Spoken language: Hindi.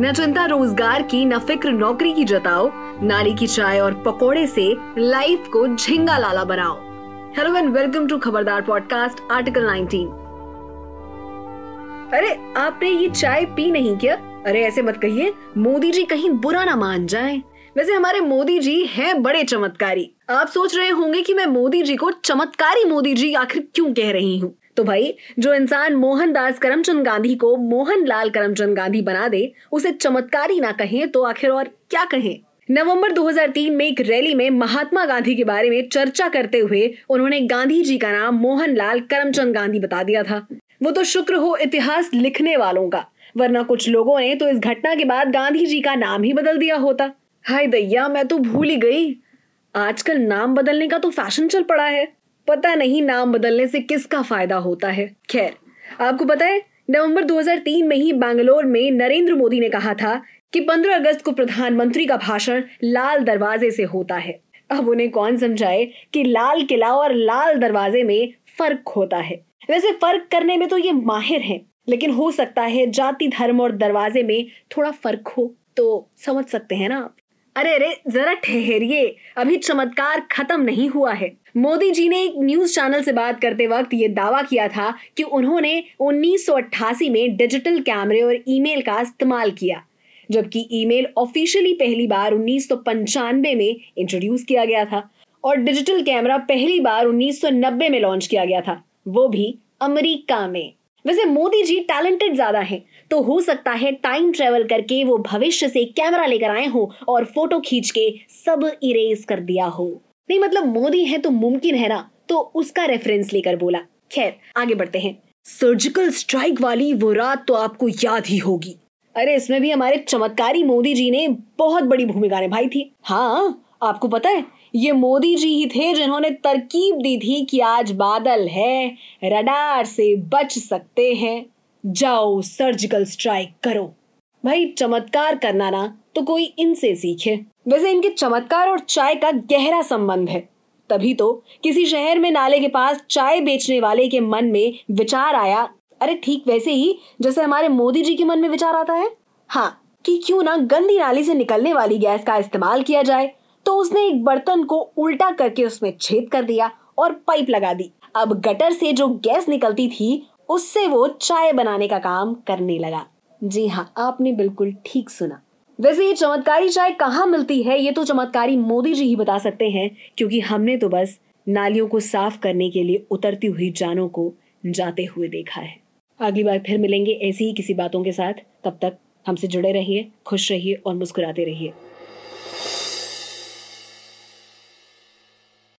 न चिंता रोज़गार की, न फ़िक्र नौकरी की जताओ। नाली की चाय और पकोड़े से लाइफ को झिंगा लाला बनाओ। Hello and welcome to Khabardar podcast, article 19 अरे, आपने ये चाय पी नहीं क्या? अरे, ऐसे मत कहिए, मोदी जी कहीं बुरा ना मान जाए। वैसे हमारे मोदी जी हैं बड़े चमत्कारी। आप सोच रहे होंगे कि मैं मोदी जी को चमत्कारी मोदी जी आखिर क्यों कह रही हूँ? तो भाई, जो इंसान मोहनदास करमचंद गांधी को मोहनलाल करमचंद गांधी बना दे, उसे चमत्कारी ना कहें तो आखिर और क्या कहें? नवंबर 2003 में एक रैली में महात्मा गांधी के बारे में चर्चा करते हुए उन्होंने गांधी जी का नाम मोहनलाल करमचंद गांधी बता दिया था। वो तो शुक्र हो इतिहास लिखने वालों का, वरना कुछ लोगों ने तो इस घटना के बाद गांधी जी का नाम ही बदल दिया होता। हाय दैया मैं तो भूल ही गई। आजकल नाम बदलने का तो फ़ैशन चल पड़ा है। पता नहीं नाम बदलने से किसका फ़ायदा होता है। खैर, आपको पता है, नवंबर 2003 में ही बैंगलोर में नरेंद्र मोदी ने कहा था कि 15 अगस्त को प्रधानमंत्री का भाषण लाल दरवाजे से होता है। अब उन्हें कौन समझाए कि लाल किला और लाल दरवाजे में फ़र्क होता है। वैसे फ़र्क करने में तो ये माहिर हैं, लेकिन हो सकता है जाति, धर्म और दरवाजे में थोड़ा फ़र्क हो तो समझ सकते हैं ना आप। अरे अरे, जरा ठहरिए। अभी चमत्कार खत्म नहीं हुआ है। मोदी जी ने एक न्यूज़ चैनल से बात करते वक्त ये दावा किया था कि उन्होंने 1988 में डिजिटल कैमरे और ईमेल का इस्तेमाल किया, जबकि ईमेल ऑफिशियली पहली बार उन्नीस सौ पंचानबे में इंट्रोड्यूस किया गया था और डिजिटल कैमरा पहली बार 1990 में लॉन्च किया गया था। वो भी अमेरिका में। वैसे मोदी जी टैलेंटेड ज़्यादा हैं तो हो सकता है टाइम ट्रेवल करके वो भविष्य से कैमरा लेकर आए हो और फ़ोटो खींच के सब इरेज कर दिया हो। नहीं मतलब मोदी है तो मुमकिन है ना तो उसका रेफरेंस लेकर बोला। खैर, आगे बढ़ते हैं। सर्जिकल स्ट्राइक वाली वो रात तो आपको याद ही होगी। अरे, इसमें भी हमारे चमत्कारी मोदी जी ने बहुत बड़ी भूमिका निभाई थी। हाँ आपको पता है, ये मोदी जी ही थे जिन्होंने तरकीब दी थी कि आज बादल है, रडार से बच सकते हैं। जाओ सर्जिकल स्ट्राइक करो। भाई, चमत्कार करना ना तो कोई इनसे सीखे। वैसे इनके चमत्कार और चाय का गहरा संबंध है। तभी तो किसी शहर में नाले के पास चाय बेचने वाले के मन में विचार आया, अरे ठीक वैसे ही, जैसे हमारे मोदी जी के मन में विचार आता है। हाँ कि क्यों ना गंदी नाली से निकलने वाली गैस का इस्तेमाल किया जाए। उसने एक बर्तन को उल्टा करके उसमें छेद कर दिया और पाइप लगा दी। अब गटर से जो गैस निकलती थी, उससे वो चाय बनाने का काम करने लगा। जी हाँ आपने बिल्कुल ठीक सुना। वैसे ये चमत्कारी चाय कहाँ मिलती है, ये तो चमत्कारी मोदी जी ही बता सकते हैं, क्योंकि हमने तो बस नालियों को साफ़ करने के लिए उतरती हुई जानों को जाते हुए देखा है। अगली बार फिर मिलेंगे ऐसी ही किसी बातों के साथ। तब तक हमसे जुड़े रहिए, खुश रहिए और मुस्कुराते रहिए।